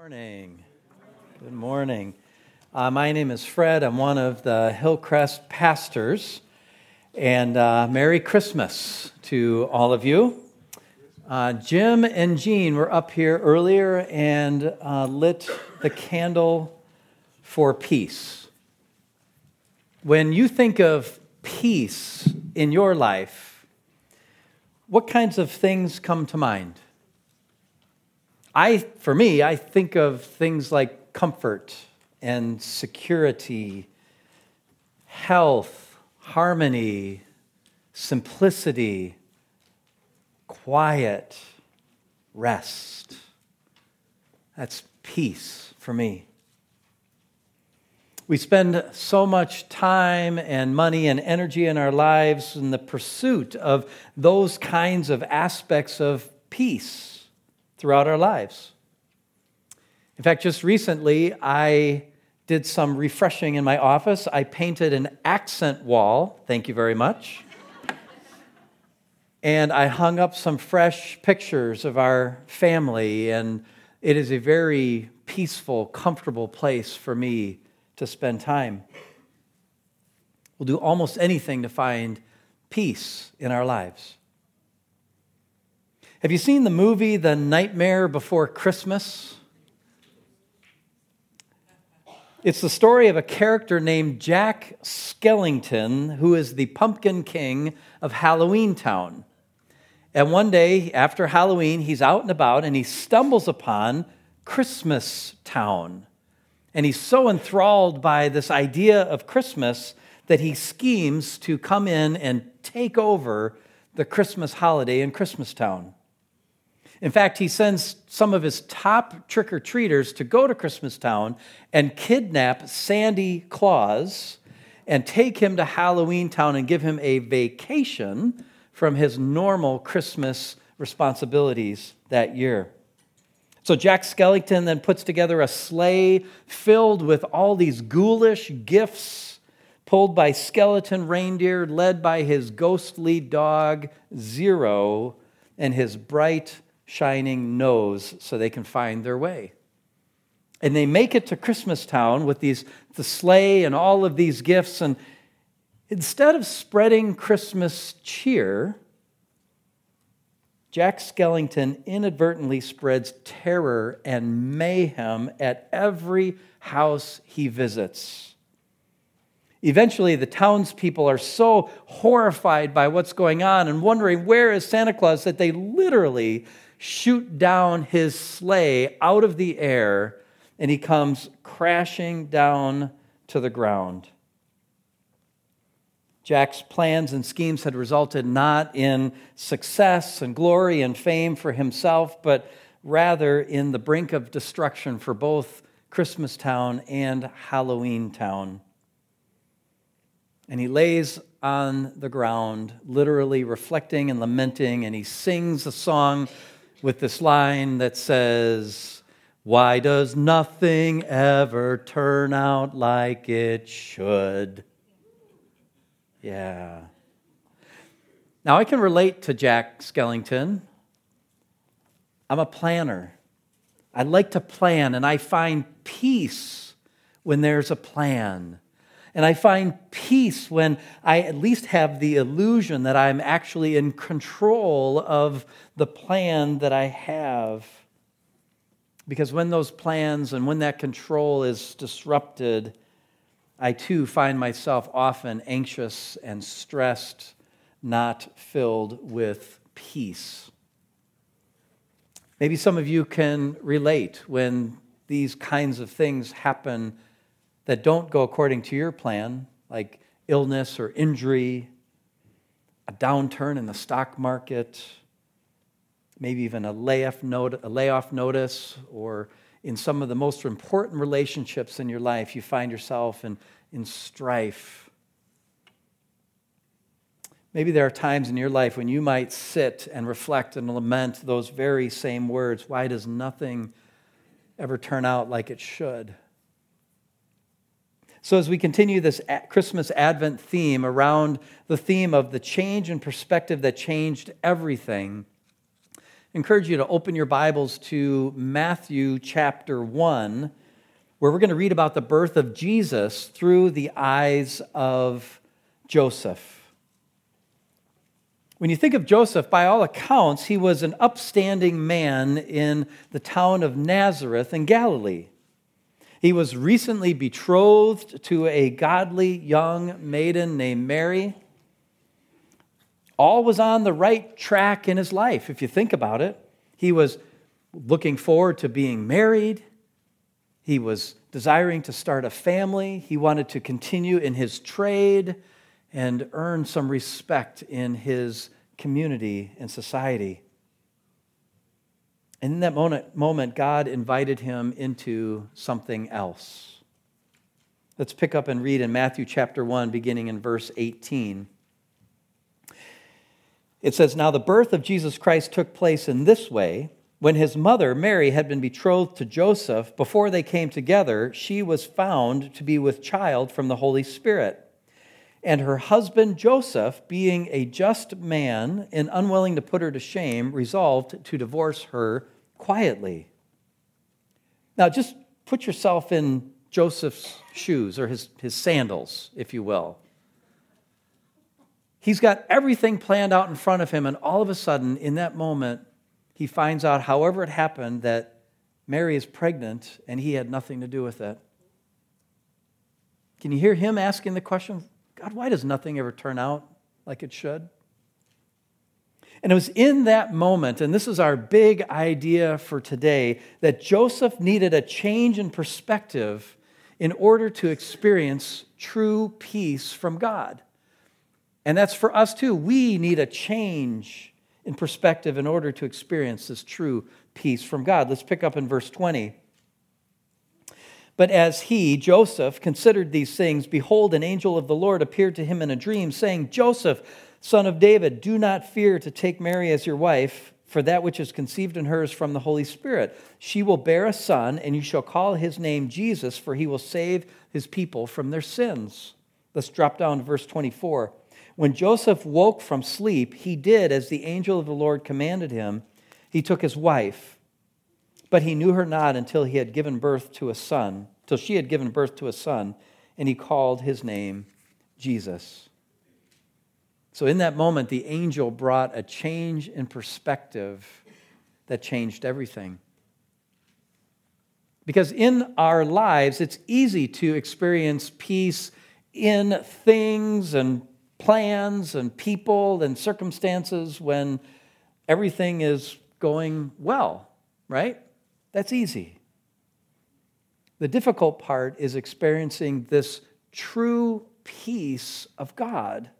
morning. Good morning. Uh, my name is Fred. I'm one of the Hillcrest pastors. And uh, Merry Christmas to all of you. Uh, Jim and Jean were up here earlier and uh, lit the candle for peace. When you think of peace in your life, what kinds of things come to mind? I, for me, I think of things like comfort and security, health, harmony, simplicity, quiet, rest. That's peace for me. We spend so much time and money and energy in our lives in the pursuit of those kinds of aspects of peace throughout our lives. In fact, just recently, I did some refreshing in my office. I painted an accent wall. Thank you very much. and I hung up some fresh pictures of our family, and it is a very peaceful, comfortable place for me to spend time. We'll do almost anything to find peace in our lives. Have you seen the movie The Nightmare Before Christmas? It's the story of a character named Jack Skellington, who is the pumpkin king of Halloween Town. And one day after Halloween, he's out and about and he stumbles upon Christmas Town. And he's so enthralled by this idea of Christmas that he schemes to come in and take over the Christmas holiday in Christmas Town. In fact, he sends some of his top trick or treaters to go to Christmastown and kidnap Sandy Claws and take him to Halloween Town and give him a vacation from his normal Christmas responsibilities that year. So Jack Skellington then puts together a sleigh filled with all these ghoulish gifts pulled by skeleton reindeer led by his ghostly dog Zero and his bright shining nose so they can find their way. And they make it to Christmastown with these the sleigh and all of these gifts and instead of spreading Christmas cheer, Jack Skellington inadvertently spreads terror and mayhem at every house he visits. Eventually, the townspeople are so horrified by what's going on and wondering where is Santa Claus that they literally shoot down his sleigh out of the air, and he comes crashing down to the ground. Jack's plans and schemes had resulted not in success and glory and fame for himself, but rather in the brink of destruction for both Christmas Town and Halloween Town. And he lays on the ground, literally reflecting and lamenting, and he sings a song with this line that says, Why does nothing ever turn out like it should? Yeah. Now I can relate to Jack Skellington. I'm a planner. I like to plan, and I find peace when there's a plan. And I find peace when I at least have the illusion that I'm actually in control of the plan that I have. Because when those plans and when that control is disrupted, I too find myself often anxious and stressed, not filled with peace. Maybe some of you can relate when these kinds of things happen that don't go according to your plan, like illness or injury, a downturn in the stock market, maybe even a layoff, note, a layoff notice, or in some of the most important relationships in your life, you find yourself in, in strife. Maybe there are times in your life when you might sit and reflect and lament those very same words. Why does nothing ever turn out like it should? So, as we continue this Christmas Advent theme around the theme of the change in perspective that changed everything, encourage you to open your Bibles to Matthew chapter 1, where we're going to read about the birth of Jesus through the eyes of Joseph. When you think of Joseph, by all accounts, he was an upstanding man in the town of Nazareth in Galilee. He was recently betrothed to a godly young maiden named Mary. All was on the right track in his life, if you think about it. He was looking forward to being married. He was desiring to start a family. He wanted to continue in his trade and earn some respect in his community and society. And in that moment, moment, God invited him into something else. Let's pick up and read in Matthew chapter 1, beginning in verse 18. It says, Now the birth of Jesus Christ took place in this way. When his mother, Mary, had been betrothed to Joseph, before they came together, she was found to be with child from the Holy Spirit. And her husband Joseph, being a just man and unwilling to put her to shame, resolved to divorce her quietly. Now, just put yourself in Joseph's shoes or his, his sandals, if you will. He's got everything planned out in front of him, and all of a sudden, in that moment, he finds out, however it happened, that Mary is pregnant and he had nothing to do with it. Can you hear him asking the question, God, why does nothing ever turn out like it should? And it was in that moment, and this is our big idea for today, that Joseph needed a change in perspective in order to experience true peace from God. And that's for us too. We need a change in perspective in order to experience this true peace from God. Let's pick up in verse 20. But as he, Joseph, considered these things, behold, an angel of the Lord appeared to him in a dream, saying, Joseph, son of David, do not fear to take Mary as your wife, for that which is conceived in her is from the Holy Spirit. She will bear a son, and you shall call his name Jesus, for he will save his people from their sins. Let's drop down to verse 24. When Joseph woke from sleep, he did as the angel of the Lord commanded him. He took his wife but he knew her not until he had given birth to a son, till she had given birth to a son, and he called his name Jesus. So, in that moment, the angel brought a change in perspective that changed everything. Because in our lives, it's easy to experience peace in things and plans and people and circumstances when everything is going well, right? That's easy. The difficult part is experiencing this true peace of God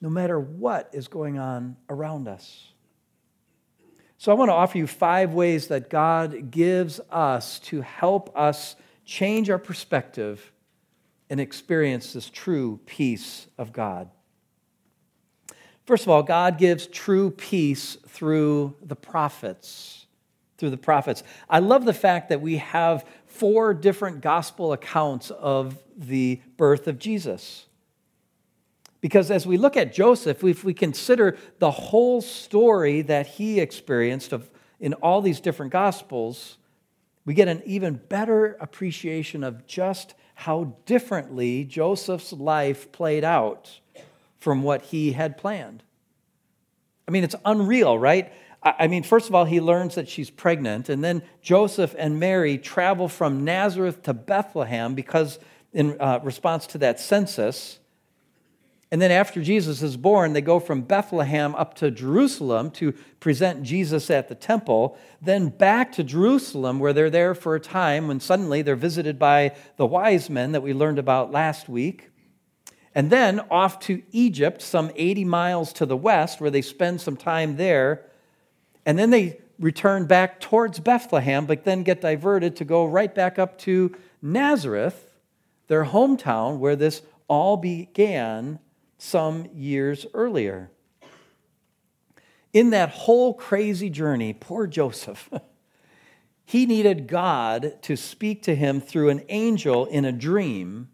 no matter what is going on around us. So, I want to offer you five ways that God gives us to help us change our perspective and experience this true peace of God. First of all, God gives true peace through the prophets through the prophets. I love the fact that we have four different gospel accounts of the birth of Jesus. Because as we look at Joseph, if we consider the whole story that he experienced of, in all these different gospels, we get an even better appreciation of just how differently Joseph's life played out from what he had planned. I mean, it's unreal, right? I mean, first of all, he learns that she's pregnant, and then Joseph and Mary travel from Nazareth to Bethlehem because, in uh, response to that census. And then, after Jesus is born, they go from Bethlehem up to Jerusalem to present Jesus at the temple, then back to Jerusalem, where they're there for a time when suddenly they're visited by the wise men that we learned about last week. And then off to Egypt, some 80 miles to the west, where they spend some time there and then they return back towards Bethlehem, but then get diverted to go right back up to Nazareth, their hometown, where this all began some years earlier. In that whole crazy journey, poor Joseph, he needed God to speak to him through an angel in a dream,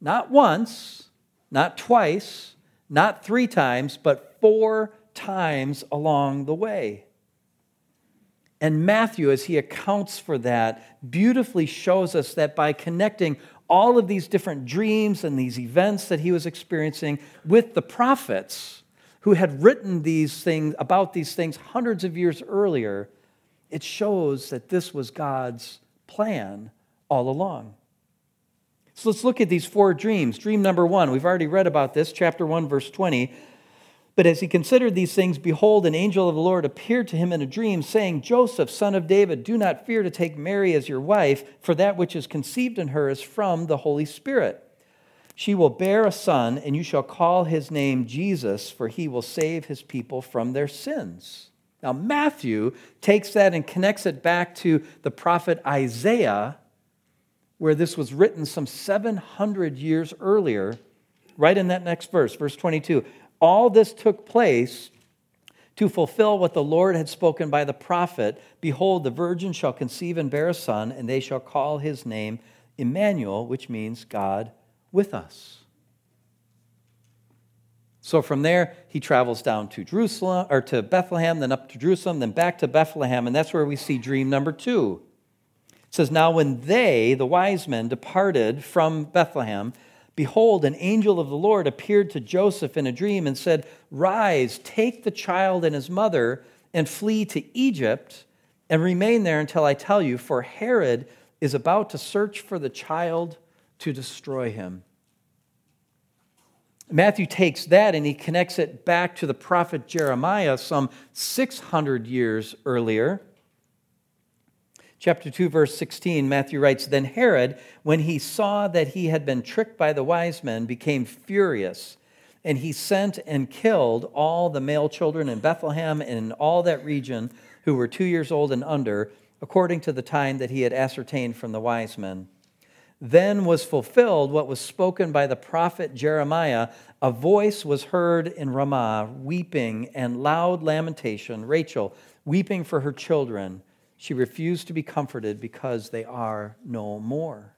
not once, not twice, not three times, but four times along the way. And Matthew, as he accounts for that, beautifully shows us that by connecting all of these different dreams and these events that he was experiencing with the prophets who had written these things about these things hundreds of years earlier, it shows that this was God's plan all along. So let's look at these four dreams. Dream number one, we've already read about this, chapter 1, verse 20. But as he considered these things, behold, an angel of the Lord appeared to him in a dream, saying, Joseph, son of David, do not fear to take Mary as your wife, for that which is conceived in her is from the Holy Spirit. She will bear a son, and you shall call his name Jesus, for he will save his people from their sins. Now, Matthew takes that and connects it back to the prophet Isaiah, where this was written some 700 years earlier, right in that next verse, verse 22. All this took place to fulfill what the Lord had spoken by the prophet Behold, the virgin shall conceive and bear a son, and they shall call his name Emmanuel, which means God with us. So from there, he travels down to Jerusalem or to Bethlehem, then up to Jerusalem, then back to Bethlehem, and that's where we see dream number two. It says, Now when they, the wise men, departed from Bethlehem, behold, an angel of the Lord appeared to Joseph in a dream and said, Rise, take the child and his mother, and flee to Egypt, and remain there until I tell you, for Herod is about to search for the child to destroy him. Matthew takes that and he connects it back to the prophet Jeremiah some 600 years earlier. Chapter 2, verse 16, Matthew writes Then Herod, when he saw that he had been tricked by the wise men, became furious, and he sent and killed all the male children in Bethlehem and in all that region who were two years old and under, according to the time that he had ascertained from the wise men then was fulfilled what was spoken by the prophet Jeremiah. A voice was heard in Ramah, weeping and loud lamentation. Rachel, weeping for her children. She refused to be comforted because they are no more.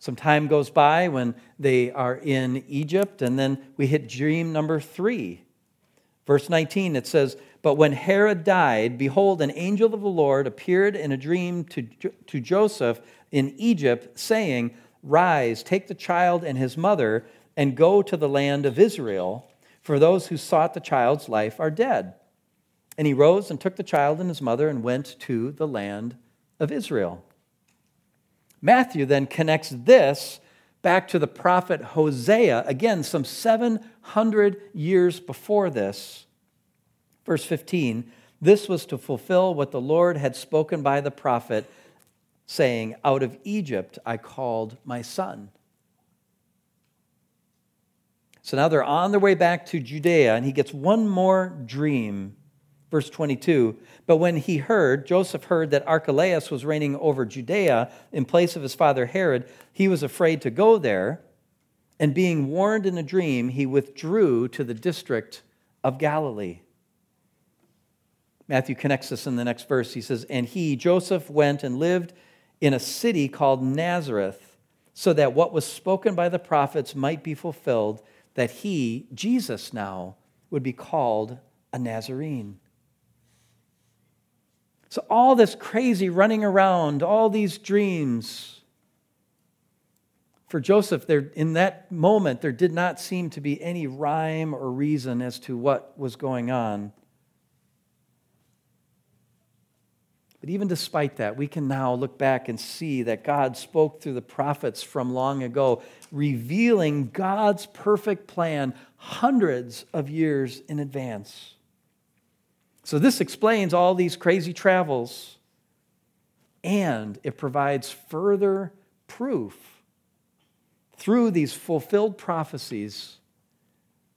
Some time goes by when they are in Egypt, and then we hit dream number three. Verse 19, it says, but when Herod died, behold, an angel of the Lord appeared in a dream to, to Joseph in Egypt, saying, Rise, take the child and his mother, and go to the land of Israel, for those who sought the child's life are dead. And he rose and took the child and his mother and went to the land of Israel. Matthew then connects this back to the prophet Hosea, again, some 700 years before this Verse 15 This was to fulfill what the Lord had spoken by the prophet, saying, Out of Egypt I called my son. So now they're on their way back to Judea, and he gets one more dream. Verse 22 But when he heard, Joseph heard that Archelaus was reigning over Judea in place of his father Herod, he was afraid to go there. And being warned in a dream, he withdrew to the district of Galilee. Matthew connects this in the next verse. He says, And he, Joseph, went and lived in a city called Nazareth, so that what was spoken by the prophets might be fulfilled, that he, Jesus now, would be called a Nazarene. So, all this crazy running around, all these dreams, for Joseph, there, in that moment, there did not seem to be any rhyme or reason as to what was going on. But even despite that, we can now look back and see that God spoke through the prophets from long ago, revealing God's perfect plan hundreds of years in advance. So, this explains all these crazy travels, and it provides further proof through these fulfilled prophecies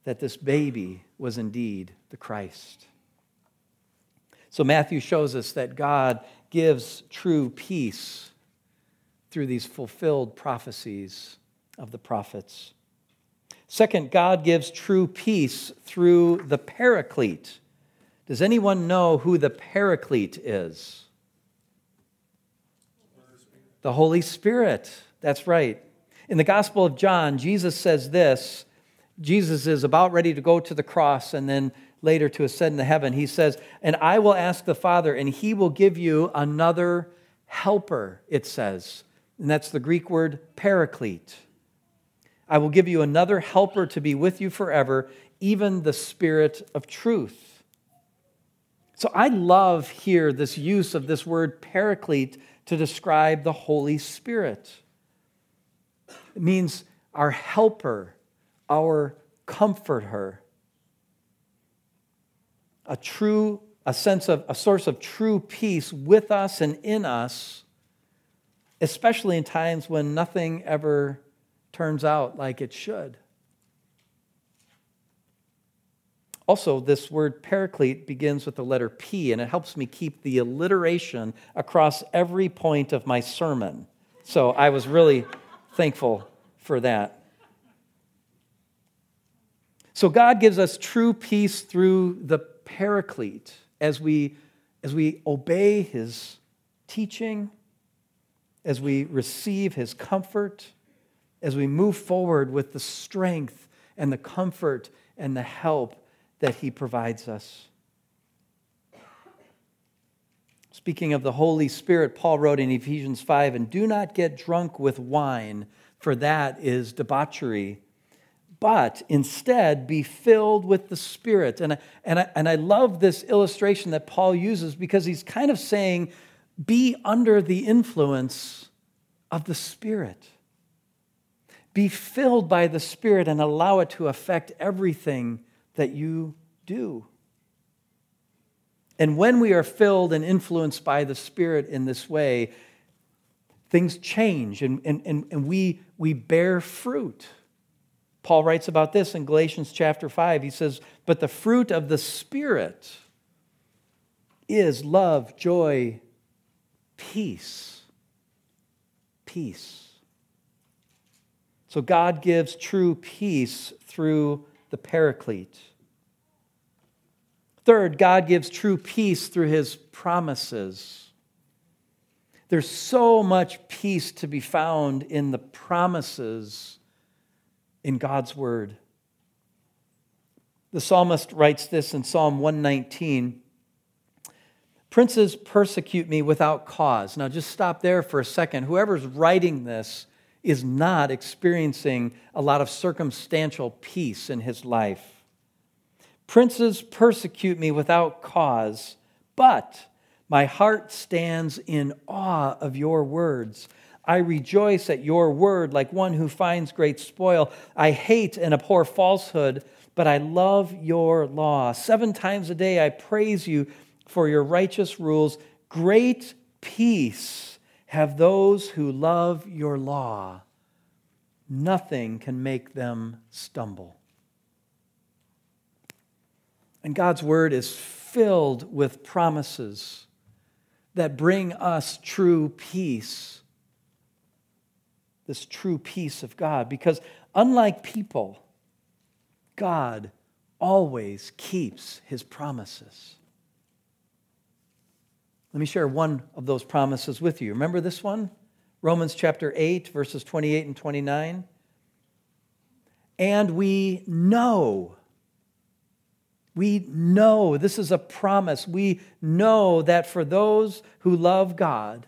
that this baby was indeed the Christ. So Matthew shows us that God gives true peace through these fulfilled prophecies of the prophets. Second, God gives true peace through the paraclete. Does anyone know who the paraclete is? The Holy Spirit. That's right. In the Gospel of John, Jesus says this Jesus is about ready to go to the cross, and then later to ascend into heaven, he says, And I will ask the Father, and he will give you another helper, it says. And that's the Greek word paraclete. I will give you another helper to be with you forever, even the Spirit of truth. So I love here this use of this word paraclete to describe the Holy Spirit. It means our helper, our comforter, a true, a sense of, a source of true peace with us and in us, especially in times when nothing ever turns out like it should. Also, this word paraclete begins with the letter P, and it helps me keep the alliteration across every point of my sermon. So I was really thankful for that. So God gives us true peace through the paraclete as we, as we obey his teaching, as we receive his comfort, as we move forward with the strength and the comfort and the help that he provides us. Speaking of the Holy Spirit, Paul wrote in Ephesians 5 and do not get drunk with wine, for that is debauchery, but instead be filled with the Spirit. And I, and, I, and I love this illustration that Paul uses because he's kind of saying, be under the influence of the Spirit. Be filled by the Spirit and allow it to affect everything that you do. And when we are filled and influenced by the Spirit in this way, things change and, and, and, and we, we bear fruit. Paul writes about this in Galatians chapter 5. He says, But the fruit of the Spirit is love, joy, peace. Peace. So God gives true peace through the paraclete. Third, God gives true peace through his promises. There's so much peace to be found in the promises in God's word. The psalmist writes this in Psalm 119 Princes persecute me without cause. Now, just stop there for a second. Whoever's writing this is not experiencing a lot of circumstantial peace in his life. Princes persecute me without cause, but my heart stands in awe of your words. I rejoice at your word like one who finds great spoil. I hate and abhor falsehood, but I love your law. Seven times a day I praise you for your righteous rules. Great peace have those who love your law. Nothing can make them stumble. And God's word is filled with promises that bring us true peace. This true peace of God. Because unlike people, God always keeps his promises. Let me share one of those promises with you. Remember this one? Romans chapter 8, verses 28 and 29. And we know we know, this is a promise. We know that for those who love God,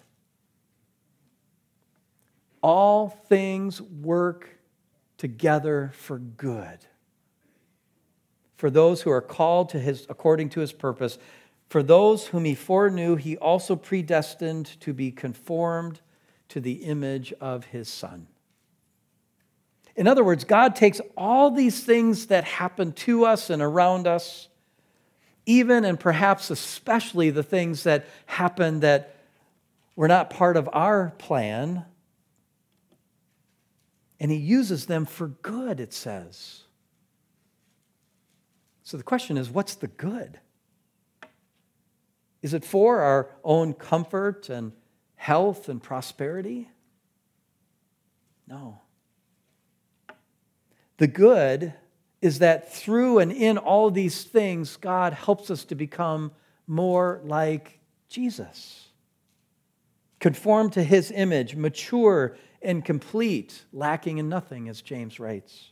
all things work together for good. For those who are called to his according to his purpose, for those whom he foreknew, he also predestined to be conformed to the image of his son. In other words, God takes all these things that happen to us and around us, even and perhaps especially the things that happen that were not part of our plan, and He uses them for good, it says. So the question is what's the good? Is it for our own comfort and health and prosperity? No. The good is that through and in all these things, God helps us to become more like Jesus. Conform to his image, mature and complete, lacking in nothing, as James writes.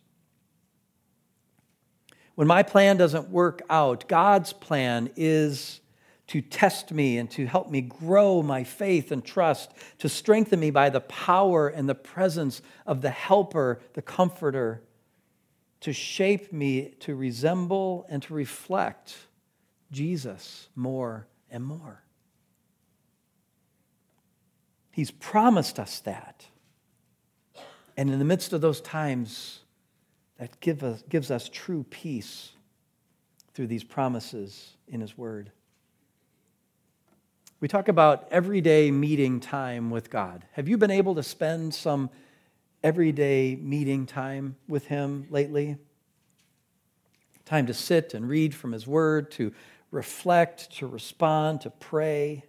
When my plan doesn't work out, God's plan is to test me and to help me grow my faith and trust, to strengthen me by the power and the presence of the helper, the comforter, to shape me to resemble and to reflect Jesus more and more. He's promised us that. And in the midst of those times, that give us, gives us true peace through these promises in His Word. We talk about everyday meeting time with God. Have you been able to spend some everyday meeting time with Him lately? Time to sit and read from His Word, to reflect, to respond, to pray.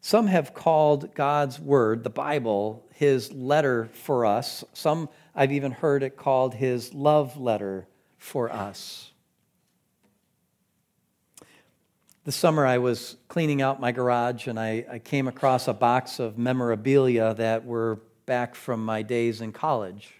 Some have called God's Word, the Bible, His letter for us. Some, I've even heard it called His love letter for us. This summer, I was cleaning out my garage and I, I, came across a box of memorabilia that were back from my days in college.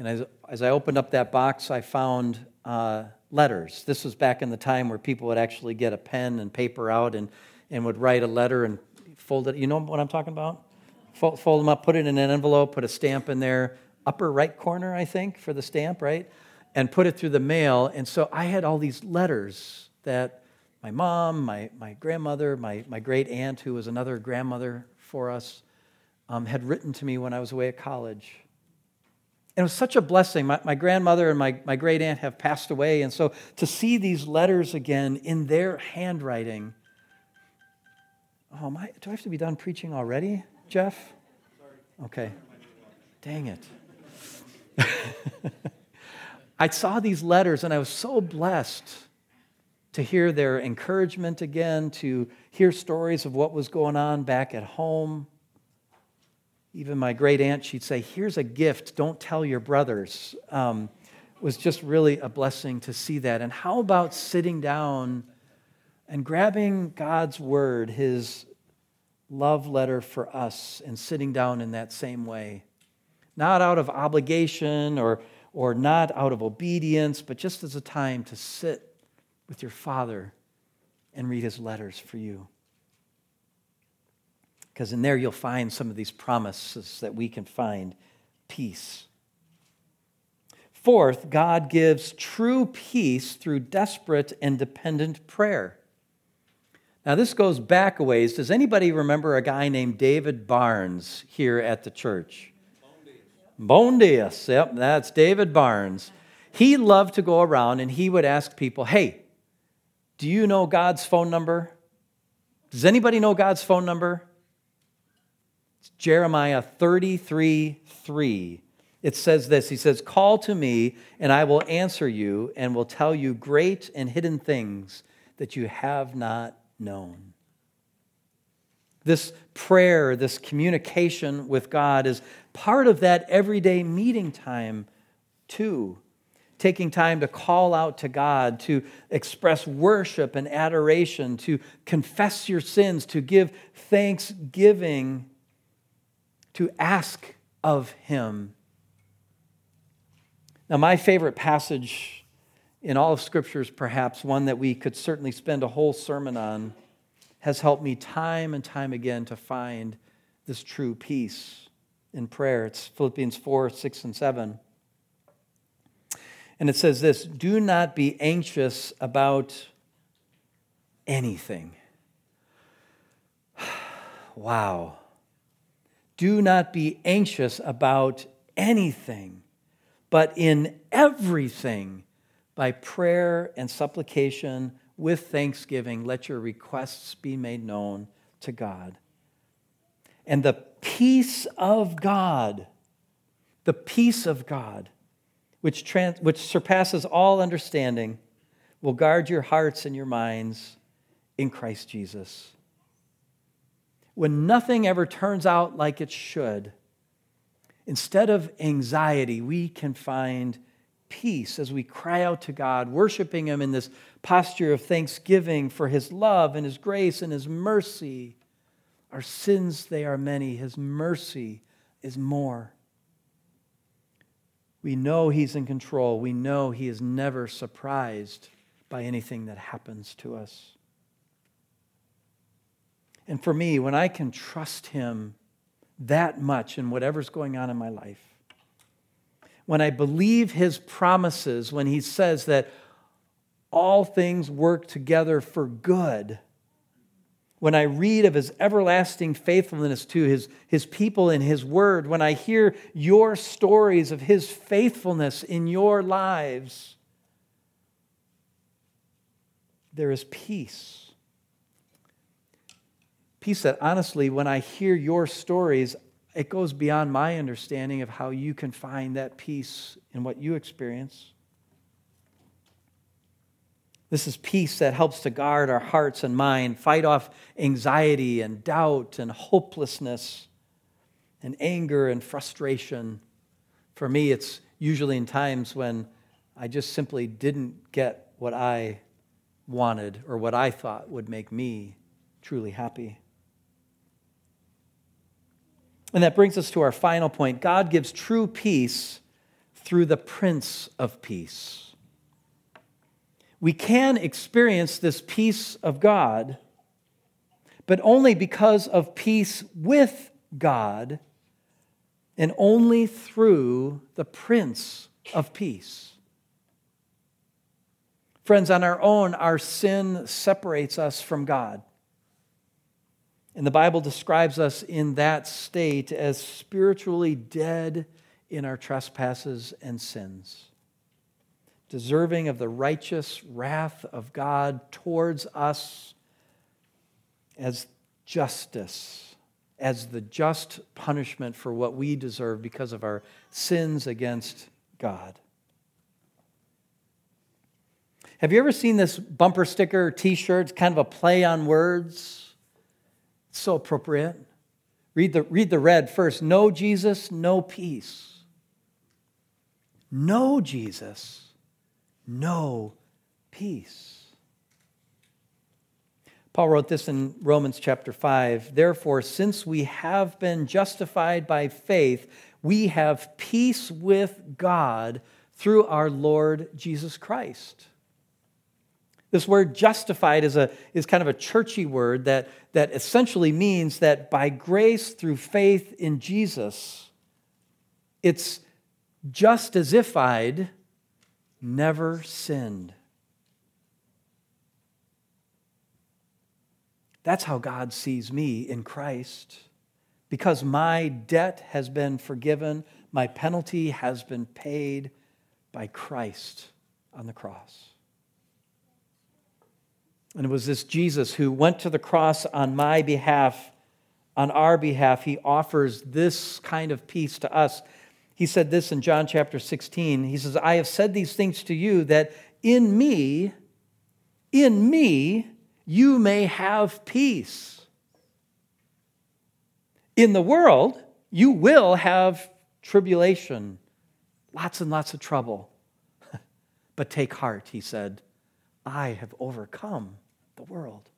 And as, as I opened up that box, I found uh, letters. This was back in the time where people would actually get a pen and paper out and, and would write a letter and fold it. You know what I'm talking about? Fold, fold them up, put it in an envelope, put a stamp in there, upper right corner, I think, for the stamp, right? And put it through the mail. And so I had all these letters that my mom, my, my grandmother, my, my great aunt, who was another grandmother for us, um, had written to me when I was away at college. And it was such a blessing. My, my grandmother and my, my great aunt have passed away. And so to see these letters again in their handwriting, oh, my, do I have to be done preaching already, Jeff? Okay. Dang it. I saw these letters and I was so blessed to hear their encouragement again, to hear stories of what was going on back at home. Even my great aunt, she'd say, Here's a gift, don't tell your brothers. Um, was just really a blessing to see that. And how about sitting down and grabbing God's word, his love letter for us, and sitting down in that same way? Not out of obligation or, or not out of obedience, but just as a time to sit with your Father and read his letters for you. Because in there you'll find some of these promises that we can find peace. Fourth, God gives true peace through desperate and dependent prayer. Now, this goes back a ways. Does anybody remember a guy named David Barnes here at the church? Bone Dias. Yep, that's David Barnes. He loved to go around and he would ask people, hey, do you know God's phone number? Does anybody know God's phone number? It's Jeremiah 33 3. It says this He says, Call to me, and I will answer you, and will tell you great and hidden things that you have not known. This prayer, this communication with God is part of that everyday meeting time, too taking time to call out to God, to express worship and adoration, to confess your sins, to give thanksgiving, to ask of Him. Now, my favorite passage in all of Scripture is perhaps one that we could certainly spend a whole sermon on, has helped me time and time again to find this true peace in prayer. It's Philippians 4, 6, and 7. And it says this do not be anxious about anything. wow. Do not be anxious about anything, but in everything, by prayer and supplication with thanksgiving, let your requests be made known to God. And the peace of God, the peace of God, which, trans, which surpasses all understanding, will guard your hearts and your minds in Christ Jesus. When nothing ever turns out like it should, instead of anxiety, we can find peace as we cry out to God, worshiping Him in this posture of thanksgiving for His love and His grace and His mercy. Our sins, they are many. His mercy is more. We know He's in control. We know He is never surprised by anything that happens to us. And for me, when I can trust Him that much in whatever's going on in my life, when I believe His promises, when He says that all things work together for good, when I read of his everlasting faithfulness to his, his people in his word, when I hear your stories of his faithfulness in your lives, there is peace. Peace that honestly, when I hear your stories, it goes beyond my understanding of how you can find that peace in what you experience. This is peace that helps to guard our hearts and mind, fight off anxiety and doubt and hopelessness and anger and frustration. For me, it's usually in times when I just simply didn't get what I wanted or what I thought would make me truly happy. And that brings us to our final point God gives true peace through the Prince of Peace we can experience this peace of God, but only because of peace with God and only through the Prince of Peace. Friends, on our own, our sin separates us from God. And the Bible describes us in that state as spiritually dead in our trespasses and sins deserving of the righteous wrath of God towards us as justice, as the just punishment for what we deserve because of our sins against God. Have you ever seen this bumper sticker t shirt? It's kind of a play on words. It's so appropriate. Read the, read the red first. No Jesus, no peace. No Jesus, no peace. Paul wrote this in Romans chapter 5. Therefore, since we have been justified by faith, we have peace with God through our Lord Jesus Christ. This word justified is, a, is kind of a churchy word that, that essentially means that by grace through faith in Jesus, it's just as if I'd never sinned. That's how God sees me in Christ. Because my debt has been forgiven, my penalty has been paid by Christ on the cross. And it was this Jesus who went to the cross on my behalf, on our behalf. He offers this kind of peace to us he said this in John chapter 16. He says, I have said these things to you that in me, in me, you may have peace. In the world, you will have tribulation, lots and lots of trouble. but take heart, he said, I have overcome the world.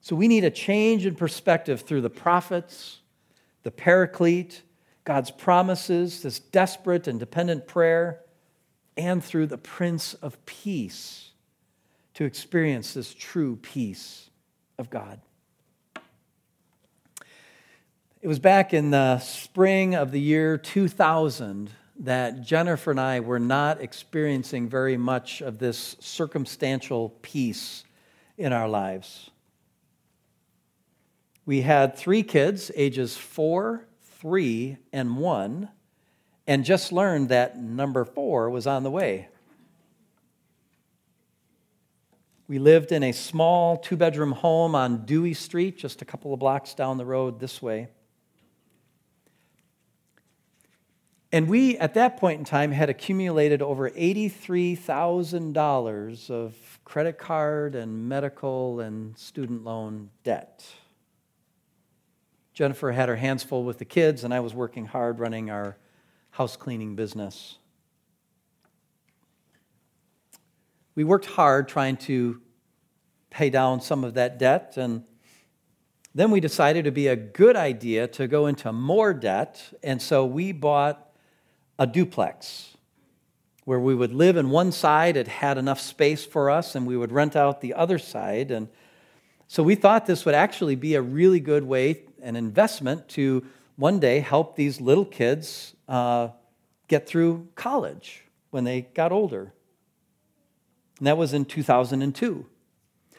So we need a change in perspective through the prophets the paraclete, God's promises, this desperate and dependent prayer, and through the Prince of Peace to experience this true peace of God. It was back in the spring of the year 2000 that Jennifer and I were not experiencing very much of this circumstantial peace in our lives. We had three kids, ages four, three, and one, and just learned that number four was on the way. We lived in a small two bedroom home on Dewey Street, just a couple of blocks down the road this way. And we, at that point in time, had accumulated over $83,000 of credit card and medical and student loan debt. Jennifer had her hands full with the kids, and I was working hard running our house cleaning business. We worked hard trying to pay down some of that debt, and then we decided it would be a good idea to go into more debt, and so we bought a duplex where we would live in one side, it had enough space for us, and we would rent out the other side. And so we thought this would actually be a really good way, an investment to one day help these little kids uh, get through college when they got older. And that was in 2002.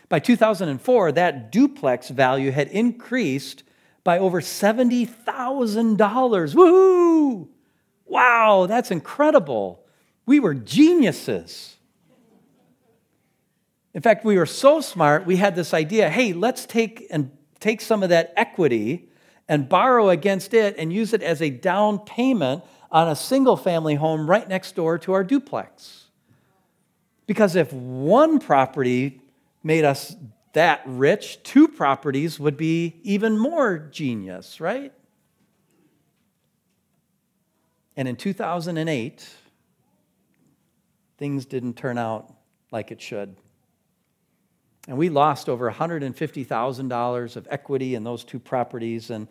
By 2004, that duplex value had increased by over $70,000. Woo! Wow, that's incredible. We were geniuses. In fact, we were so smart, we had this idea hey, let's take and take some of that equity and borrow against it and use it as a down payment on a single family home right next door to our duplex. Because if one property made us that rich, two properties would be even more genius, right? And in 2008, things didn't turn out like it should. And we lost over $150,000 of equity in those two properties. And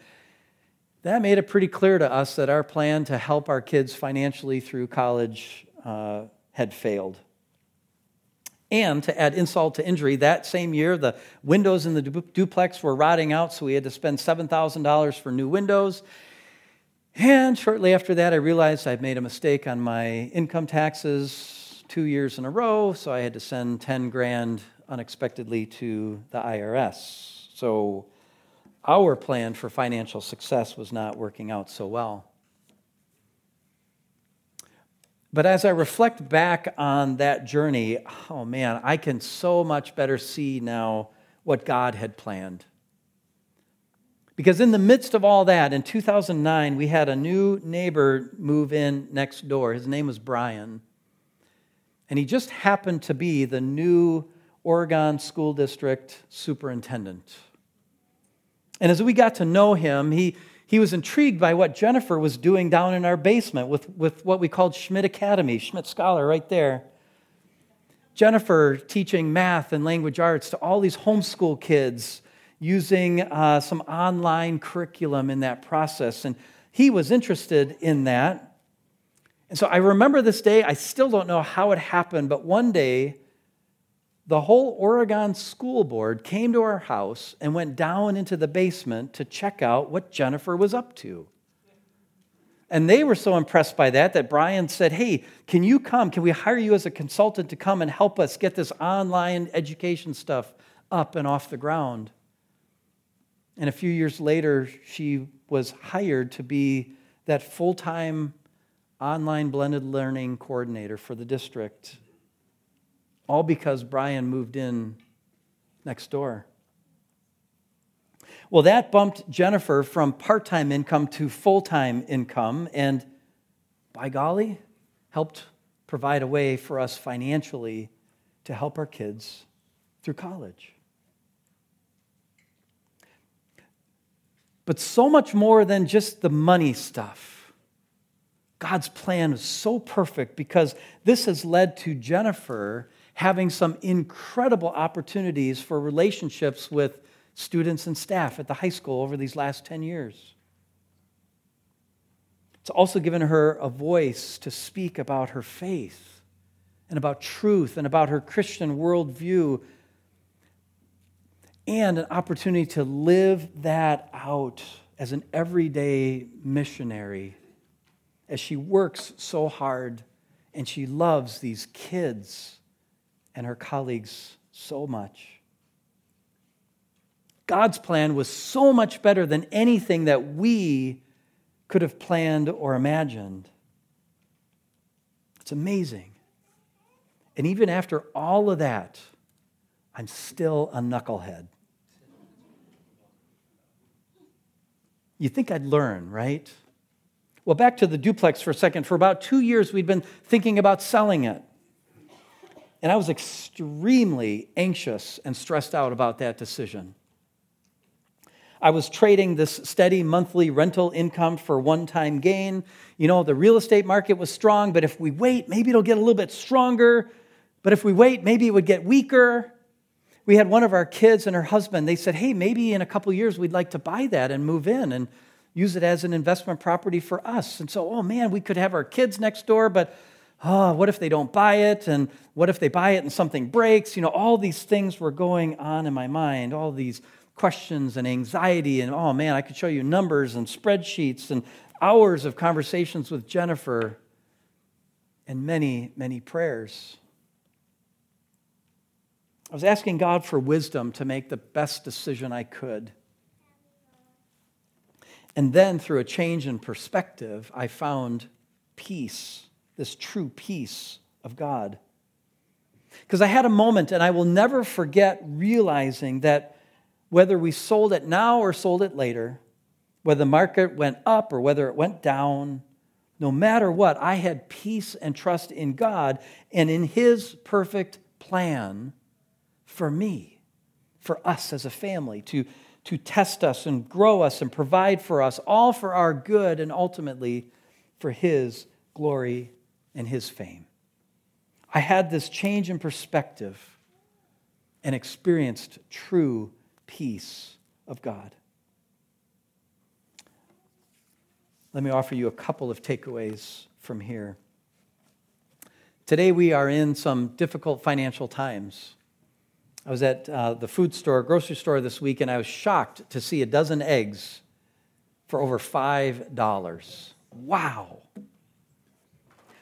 that made it pretty clear to us that our plan to help our kids financially through college uh, had failed. And to add insult to injury, that same year, the windows in the duplex were rotting out, so we had to spend $7,000 for new windows. And shortly after that, I realized I'd made a mistake on my income taxes two years in a row, so I had to send 10 grand unexpectedly to the IRS. So our plan for financial success was not working out so well. But as I reflect back on that journey, oh man, I can so much better see now what God had planned. Because in the midst of all that, in 2009, we had a new neighbor move in next door. His name was Brian. And he just happened to be the new Oregon School District superintendent. And as we got to know him, he, he was intrigued by what Jennifer was doing down in our basement with, with what we called Schmidt Academy, Schmidt Scholar right there. Jennifer teaching math and language arts to all these homeschool kids using uh, some online curriculum in that process. And he was interested in that. And so I remember this day. I still don't know how it happened, but one day, the whole Oregon School Board came to our house and went down into the basement to check out what Jennifer was up to. And they were so impressed by that that Brian said, Hey, can you come? Can we hire you as a consultant to come and help us get this online education stuff up and off the ground? And a few years later, she was hired to be that full time online blended learning coordinator for the district, all because Brian moved in next door. Well, that bumped Jennifer from part time income to full time income, and by golly, helped provide a way for us financially to help our kids through college. But so much more than just the money stuff. God's plan is so perfect because this has led to Jennifer having some incredible opportunities for relationships with students and staff at the high school over these last 10 years. It's also given her a voice to speak about her faith and about truth and about her Christian worldview and an opportunity to live that out as an everyday missionary as she works so hard and she loves these kids and her colleagues so much. God's plan was so much better than anything that we could have planned or imagined. It's amazing. And even after all of that, I'm still a knucklehead. You think I'd learn, right? Well, back to the duplex for a second. For about two years, we'd been thinking about selling it. And I was extremely anxious and stressed out about that decision. I was trading this steady monthly rental income for one time gain. You know, the real estate market was strong, but if we wait, maybe it'll get a little bit stronger. But if we wait, maybe it would get weaker. we had one of our kids and her husband, they said, hey, maybe in a couple years we'd like to buy that and move in and use it as an investment property for us. And so, oh man, we could have our kids next door, but oh, what if they don't buy it? And what if they buy it and something breaks? You know, all these things were going on in my mind, all these questions and anxiety. And oh man, I could show you numbers and spreadsheets and hours of conversations with Jennifer and many, many prayers. I was asking God for wisdom to make the best decision I could. And then, through a change in perspective, I found peace, this true peace of God. Because I had a moment, and I will never forget realizing that whether we sold it now or sold it later, whether the market went up or whether it went down, no matter what, I had peace and trust in God and in His perfect plan for me, for us as a family, to, to test us and grow us and provide for us, all for our good and ultimately for His glory and His fame. I had this change in perspective and experienced true peace of God. Let me offer you a couple of takeaways from here. Today, we are in some difficult financial times. I was at uh, the food store, grocery store this week, and I was shocked to see a dozen eggs for over $5. Wow.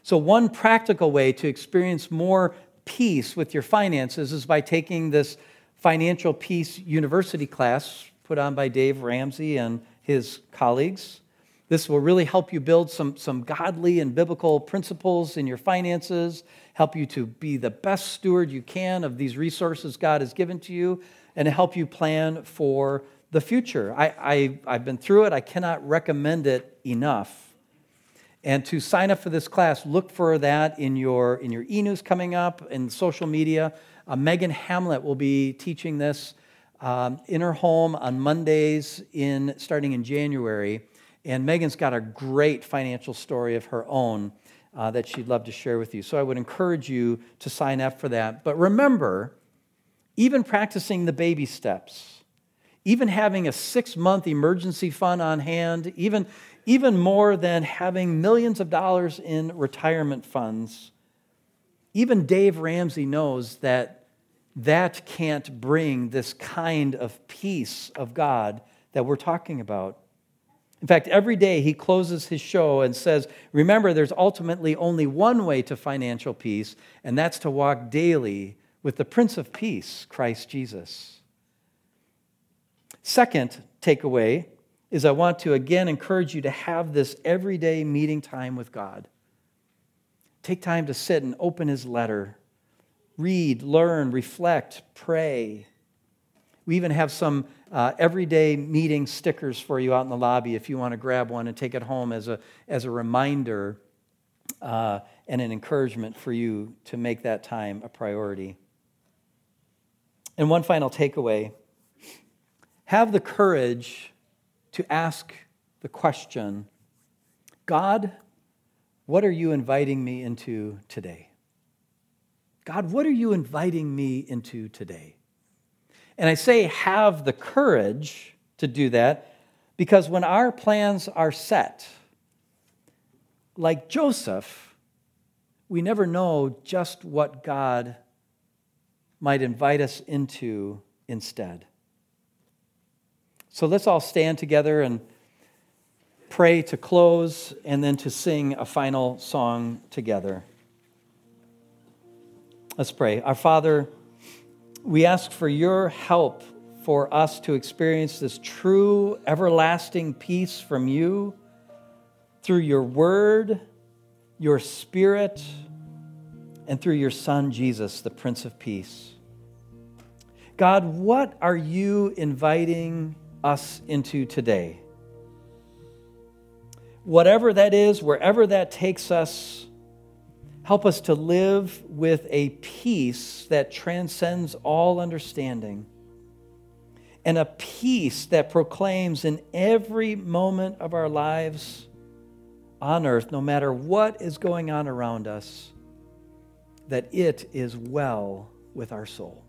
So, one practical way to experience more peace with your finances is by taking this Financial Peace University class put on by Dave Ramsey and his colleagues. This will really help you build some, some godly and biblical principles in your finances, help you to be the best steward you can of these resources God has given to you, and help you plan for the future. I, I, I, have been through it, I cannot recommend it enough. And to sign up for this class, look for that in your, in your e news coming up, in social media. Uh, Megan Hamlet will be teaching this um, in her home on Mondays in, starting in January. And Megan's got a great financial story of her own uh, that she'd love to share with you. So I would encourage you to sign up for that. But remember, even practicing the baby steps, even having a six month emergency fund on hand, even, even more than having millions of dollars in retirement funds, even Dave Ramsey knows that that can't bring this kind of peace of God that we're talking about. In fact, every day he closes his show and says, Remember, there's ultimately only one way to financial peace, and that's to walk daily with the Prince of Peace, Christ Jesus. Second takeaway is I want to again encourage you to have this everyday meeting time with God. Take time to sit and open his letter, read, learn, reflect, pray. We even have some uh, everyday meeting stickers for you out in the lobby if you want to grab one and take it home as a, as a reminder uh, and an encouragement for you to make that time a priority. And one final takeaway have the courage to ask the question God, what are you inviting me into today? God, what are you inviting me into today? And I say have the courage to do that because when our plans are set, like Joseph, we never know just what God might invite us into instead. So let's all stand together and pray to close and then to sing a final song together. Let's pray. Our Father, we ask for your help for us to experience this true, everlasting peace from you through your word, your spirit, and through your Son, Jesus, the Prince of Peace. God, what are you inviting us into today? Whatever that is, wherever that takes us, Help us to live with a peace that transcends all understanding and a peace that proclaims in every moment of our lives on earth, no matter what is going on around us, that it is well with our soul.